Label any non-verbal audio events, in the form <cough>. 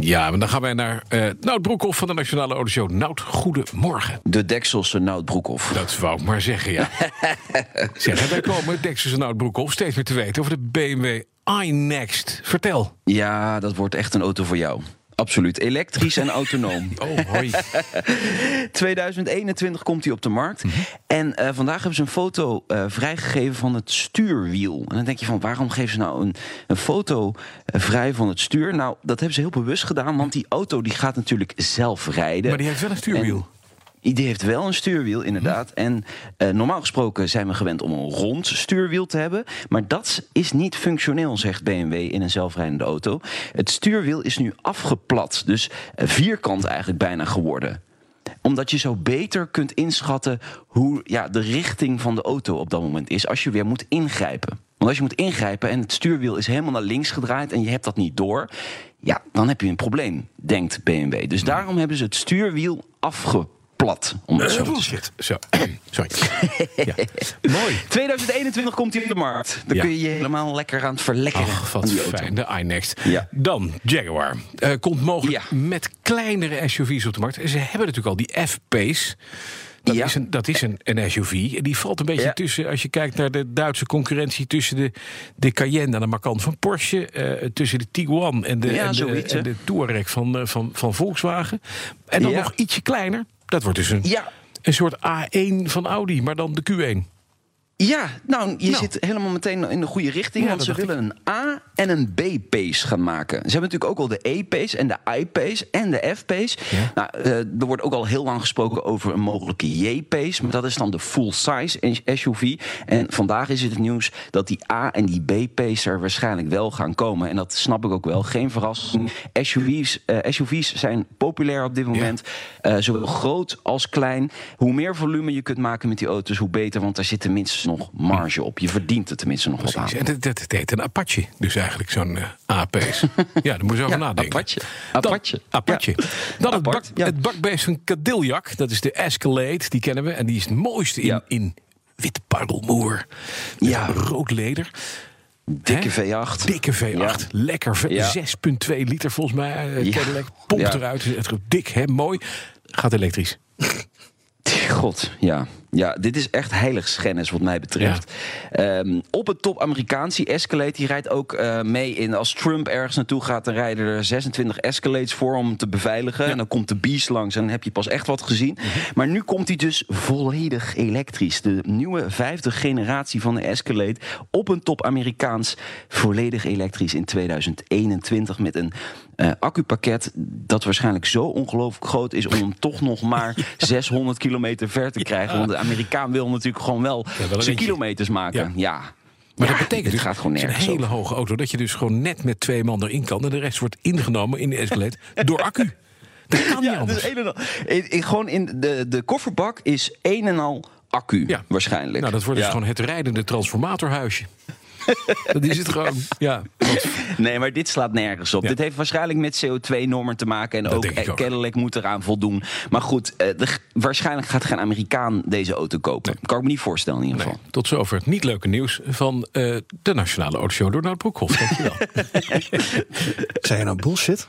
Ja, maar dan gaan wij naar uh, Nout Broekhoff van de Nationale Autoshow. Nout, goedemorgen. De Dekselse Nout Broekhoff. Dat wou ik maar zeggen, ja. <laughs> zeg, wij komen Dekselse Nout Broekhoff steeds meer te weten over de BMW iNext. Vertel. Ja, dat wordt echt een auto voor jou. Absoluut. Elektrisch en autonoom. <laughs> Oh, hoi. <laughs> 2021 komt hij op de markt. Mhm. En uh, vandaag hebben ze een foto uh, vrijgegeven van het stuurwiel. En dan denk je van, waarom geven ze nou een, een foto uh, vrij van het stuur? Nou, dat hebben ze heel bewust gedaan, want die auto die gaat natuurlijk zelf rijden. Maar die heeft wel een stuurwiel. En die heeft wel een stuurwiel, inderdaad. Mhm. En uh, normaal gesproken zijn we gewend om een rond stuurwiel te hebben. Maar dat is niet functioneel, zegt BMW in een zelfrijdende auto. Het stuurwiel is nu afgeplat. Dus vierkant eigenlijk bijna geworden omdat je zo beter kunt inschatten hoe ja, de richting van de auto op dat moment is. Als je weer moet ingrijpen. Want als je moet ingrijpen en het stuurwiel is helemaal naar links gedraaid en je hebt dat niet door. Ja, dan heb je een probleem, denkt BMW. Dus daarom hebben ze het stuurwiel afgeplat plat. Om het zo Bullshit. Zo. <clears throat> Sorry. <laughs> ja. Mooi. 2021 komt hij op de markt. Dan kun je je helemaal lekker aan het verlekkeren. Ach, wat fijn. De iNext. Ja. Dan Jaguar. Uh, komt mogelijk met kleinere SUV's op de markt. Ze hebben natuurlijk al die F-Pace. Dat, ja. is een, dat is een, een SUV. Die valt een beetje tussen, als je kijkt naar de Duitse concurrentie... tussen de, de Cayenne aan de markant van Porsche... Uh, tussen de Tiguan en de, en de, en de Touareg van, uh, van, van Volkswagen. En dan nog ietsje kleiner. Dat wordt dus een, ja. een soort A1 van Audi, maar dan de Q1. Ja, nou, je nou. zit helemaal meteen in de goede richting. want ze willen een A- en een B-pace gaan maken. Ze hebben natuurlijk ook al de E-pace en de I-pace en de F-pace. Nou, uh, er wordt ook al heel lang gesproken over een mogelijke J-pace. Maar dat is dan de full-size SUV. En vandaag is het nieuws dat die A- en die B-pace er waarschijnlijk wel gaan komen. En dat snap ik ook wel. Geen verrassing. SUV's, uh, eh, SUV's zijn populair op dit moment. Ja. Uh, zowel groot als klein. Hoe meer volume je kunt maken met die auto's, hoe beter. Want daar zitten minstens nog marge op. Je verdient er tenminste nog Precies. wat aan. En dat, heet een Apache, dus eigenlijk zo'n uh, eh, AP's. <laughs> ja, daar moet je over ja, nadenken. Apache. Apache. Dan, Apache. Ja. Dan het, bak, het bakbeest van Cadillac, dat is de Escalade, die kennen we. En die is het mooiste in, in wit pardelmoer. Ja. Rood leder. Dikke V8. Dikke V8. Lekker. 6,2 liter volgens mij. Uh, Cadillac. Pompt eruit. Het dik, hè? Mooi. Gaat elektrisch. God, ja. Ja, dit is echt heilig schennis wat mij betreft. Ehm, op het top Amerikaanse Escalade, die rijdt ook uh, mee in... als Trump ergens naartoe gaat, dan rijden er 26 Escalades voor om te beveiligen. En dan komt de Beast langs en dan heb je pas echt wat gezien. Mhm. Maar nu komt hij dus volledig elektrisch. De nieuwe vijfde generatie van de Escalade op een top Amerikaans... volledig elektrisch in 2021 met een uh, accupakket dat waarschijnlijk zo ongelooflijk groot is... om hem toch nog maar <laughs> 600 kilometer ver te krijgen. Want de Amerikaan wil natuurlijk gewoon wel, ja, zijn kilometers maken. Ja. Maar dat betekent dus, gaat gewoon een hele hoge auto... dat je dus gewoon net met twee man erin kan... en de rest wordt ingenomen in de Escalade <laughs> door accu. Dat kan niet ja, anders. Dus een in, gewoon in de, de kofferbak is een en al accu ja. waarschijnlijk. Nou, dat wordt dus gewoon het rijdende transformatorhuisje. <laughs> dat is het gewoon. Ja. <laughs> Nee, maar dit slaat nergens op. Dit heeft waarschijnlijk met CO2-normen te maken. En ook, ook Cadillac moet eraan voldoen. Maar goed, uh, de, waarschijnlijk gaat geen Amerikaan deze auto kopen. Nee. Kan ik me niet voorstellen in ieder geval. Nee, tot zover het niet leuke nieuws van uh, de Nationale Autoshow door Nout Broekhoff. Dankjewel. <laughs> Zijn je nou bullshit?